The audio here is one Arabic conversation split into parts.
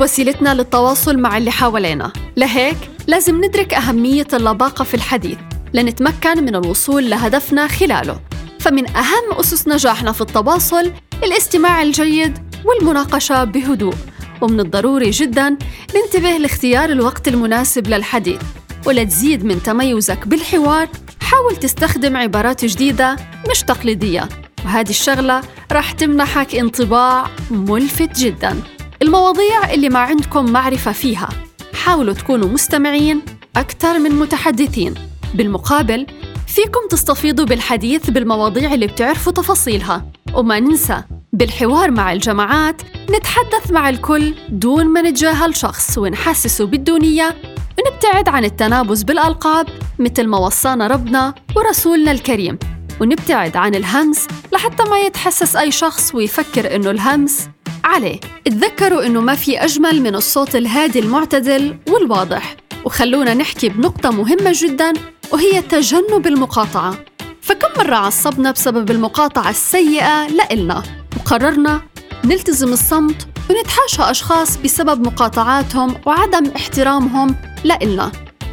وسيلتنا للتواصل مع اللي حوالينا. لهيك لازم ندرك أهمية اللباقة في الحديث لنتمكن من الوصول لهدفنا خلاله. فمن أهم أسس نجاحنا في التواصل الاستماع الجيد والمناقشة بهدوء ومن الضروري جدا ننتبه لاختيار الوقت المناسب للحديث ولتزيد من تميزك بالحوار حاول تستخدم عبارات جديدة مش تقليدية. وهذه الشغلة راح تمنحك انطباع ملفت جدا. المواضيع اللي ما عندكم معرفة فيها. حاولوا تكونوا مستمعين أكثر من متحدثين. بالمقابل فيكم تستفيضوا بالحديث بالمواضيع اللي بتعرفوا تفاصيلها. وما ننسى بالحوار مع الجماعات نتحدث مع الكل دون ما نتجاهل شخص ونحسسه بالدونية. ونبتعد عن التنابز بالألقاب مثل ما وصانا ربنا ورسولنا الكريم. ونبتعد عن الهمس لحتى ما يتحسس أي شخص ويفكر إنه الهمس عليه. اتذكروا إنه ما في أجمل من الصوت الهادي المعتدل والواضح. وخلونا نحكي بنقطة مهمة جدا وهي تجنب المقاطعة. فكم مرة عصبنا بسبب المقاطعة السيئة لإلنا؟ وقررنا نلتزم الصمت ونتحاشى أشخاص بسبب مقاطعاتهم وعدم احترامهم لإلنا.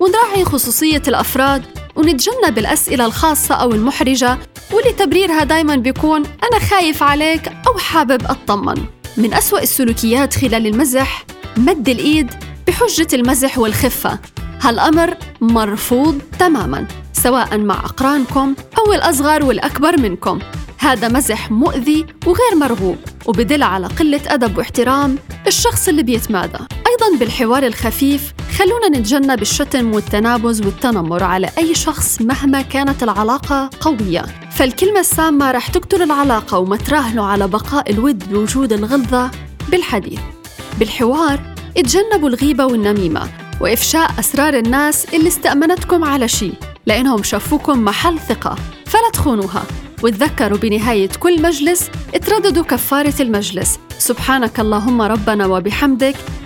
ونراعي خصوصية الأفراد ونتجنب الأسئلة الخاصة أو المحرجة. واللي تبريرها دايما بيكون أنا خايف عليك أو حابب أطمن. من أسوأ السلوكيات خلال المزح مد الإيد بحجة المزح والخفة. هالأمر مرفوض تماما سواء مع أقرانكم أو الأصغر والأكبر منكم. هذا مزح مؤذي وغير مرغوب وبدل على قلة أدب واحترام الشخص اللي بيتمادى. أيضا بالحوار الخفيف خلونا نتجنب الشتم والتنابز والتنمر على أي شخص مهما كانت العلاقة قوية. فالكلمة السامة رح تقتل العلاقة وما تراهنوا على بقاء الود بوجود الغلظة بالحديث. بالحوار اتجنبوا الغيبة والنميمة وإفشاء أسرار الناس اللي استأمنتكم على شيء لأنهم شافوكم محل ثقة. فلا تخونوها وتذكروا بنهاية كل مجلس اترددوا كفارة المجلس. سبحانك اللهم ربنا وبحمدك